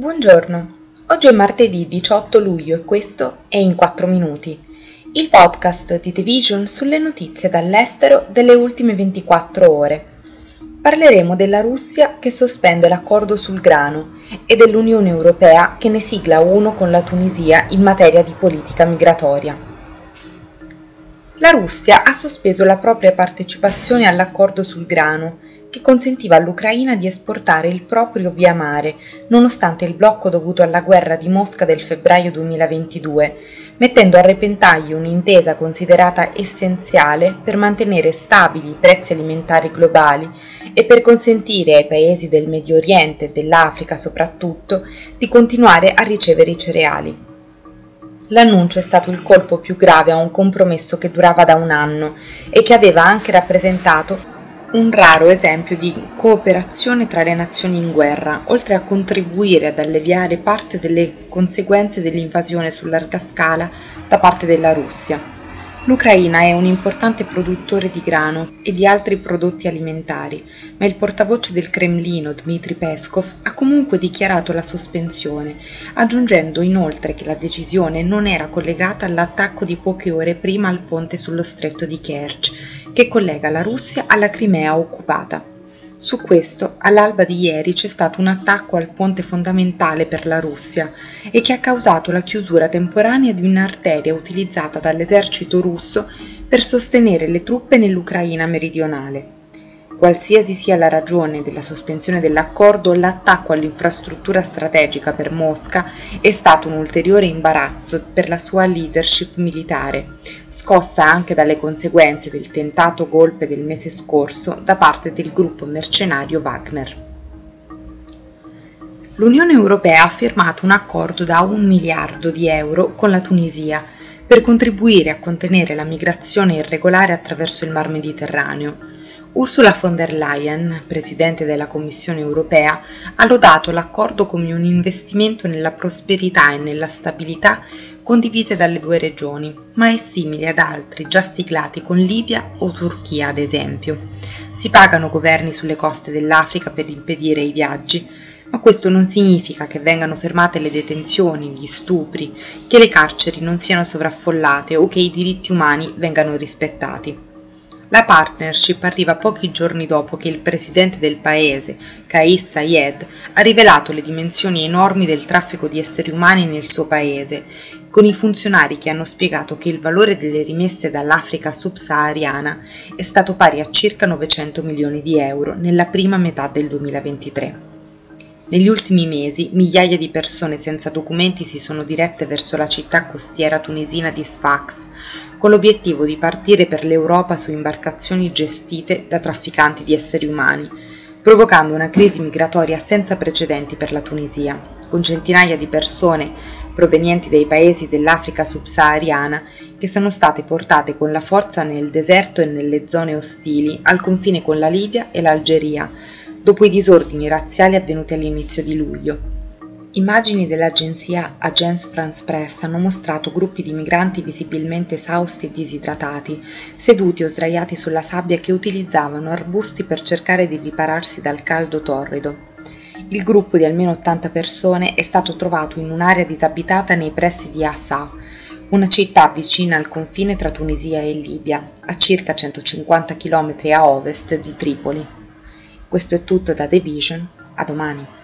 Buongiorno, oggi è martedì 18 luglio e questo è In 4 Minuti, il podcast di The Vision sulle notizie dall'estero delle ultime 24 ore. Parleremo della Russia che sospende l'accordo sul grano e dell'Unione Europea che ne sigla uno con la Tunisia in materia di politica migratoria. La Russia ha sospeso la propria partecipazione all'accordo sul grano che consentiva all'Ucraina di esportare il proprio via mare, nonostante il blocco dovuto alla guerra di Mosca del febbraio 2022, mettendo a repentaglio un'intesa considerata essenziale per mantenere stabili i prezzi alimentari globali e per consentire ai paesi del Medio Oriente e dell'Africa soprattutto di continuare a ricevere i cereali. L'annuncio è stato il colpo più grave a un compromesso che durava da un anno e che aveva anche rappresentato un raro esempio di cooperazione tra le nazioni in guerra, oltre a contribuire ad alleviare parte delle conseguenze dell'invasione su larga scala da parte della Russia. L'Ucraina è un importante produttore di grano e di altri prodotti alimentari, ma il portavoce del Cremlino, Dmitry Peskov, ha comunque dichiarato la sospensione, aggiungendo inoltre che la decisione non era collegata all'attacco di poche ore prima al ponte sullo stretto di Kerch che collega la Russia alla Crimea occupata. Su questo, all'alba di ieri c'è stato un attacco al ponte fondamentale per la Russia e che ha causato la chiusura temporanea di un'arteria utilizzata dall'esercito russo per sostenere le truppe nell'Ucraina meridionale. Qualsiasi sia la ragione della sospensione dell'accordo, l'attacco all'infrastruttura strategica per Mosca è stato un ulteriore imbarazzo per la sua leadership militare, scossa anche dalle conseguenze del tentato golpe del mese scorso da parte del gruppo mercenario Wagner. L'Unione Europea ha firmato un accordo da un miliardo di euro con la Tunisia per contribuire a contenere la migrazione irregolare attraverso il Mar Mediterraneo Ursula von der Leyen, presidente della Commissione europea, ha lodato l'accordo come un investimento nella prosperità e nella stabilità condivise dalle due regioni, ma è simile ad altri già siglati con Libia o Turchia, ad esempio. Si pagano governi sulle coste dell'Africa per impedire i viaggi, ma questo non significa che vengano fermate le detenzioni, gli stupri, che le carceri non siano sovraffollate o che i diritti umani vengano rispettati. La partnership arriva pochi giorni dopo che il presidente del paese, Kais Sayed, ha rivelato le dimensioni enormi del traffico di esseri umani nel suo paese, con i funzionari che hanno spiegato che il valore delle rimesse dall'Africa subsahariana è stato pari a circa 900 milioni di euro nella prima metà del 2023. Negli ultimi mesi migliaia di persone senza documenti si sono dirette verso la città costiera tunisina di Sfax, con l'obiettivo di partire per l'Europa su imbarcazioni gestite da trafficanti di esseri umani, provocando una crisi migratoria senza precedenti per la Tunisia, con centinaia di persone provenienti dai paesi dell'Africa subsahariana che sono state portate con la forza nel deserto e nelle zone ostili al confine con la Libia e l'Algeria, dopo i disordini razziali avvenuti all'inizio di luglio. Immagini dell'agenzia Agence France Press hanno mostrato gruppi di migranti visibilmente esausti e disidratati, seduti o sdraiati sulla sabbia che utilizzavano arbusti per cercare di ripararsi dal caldo torrido. Il gruppo di almeno 80 persone è stato trovato in un'area disabitata nei pressi di Assa, una città vicina al confine tra Tunisia e Libia, a circa 150 km a ovest di Tripoli. Questo è tutto da The Vision, a domani.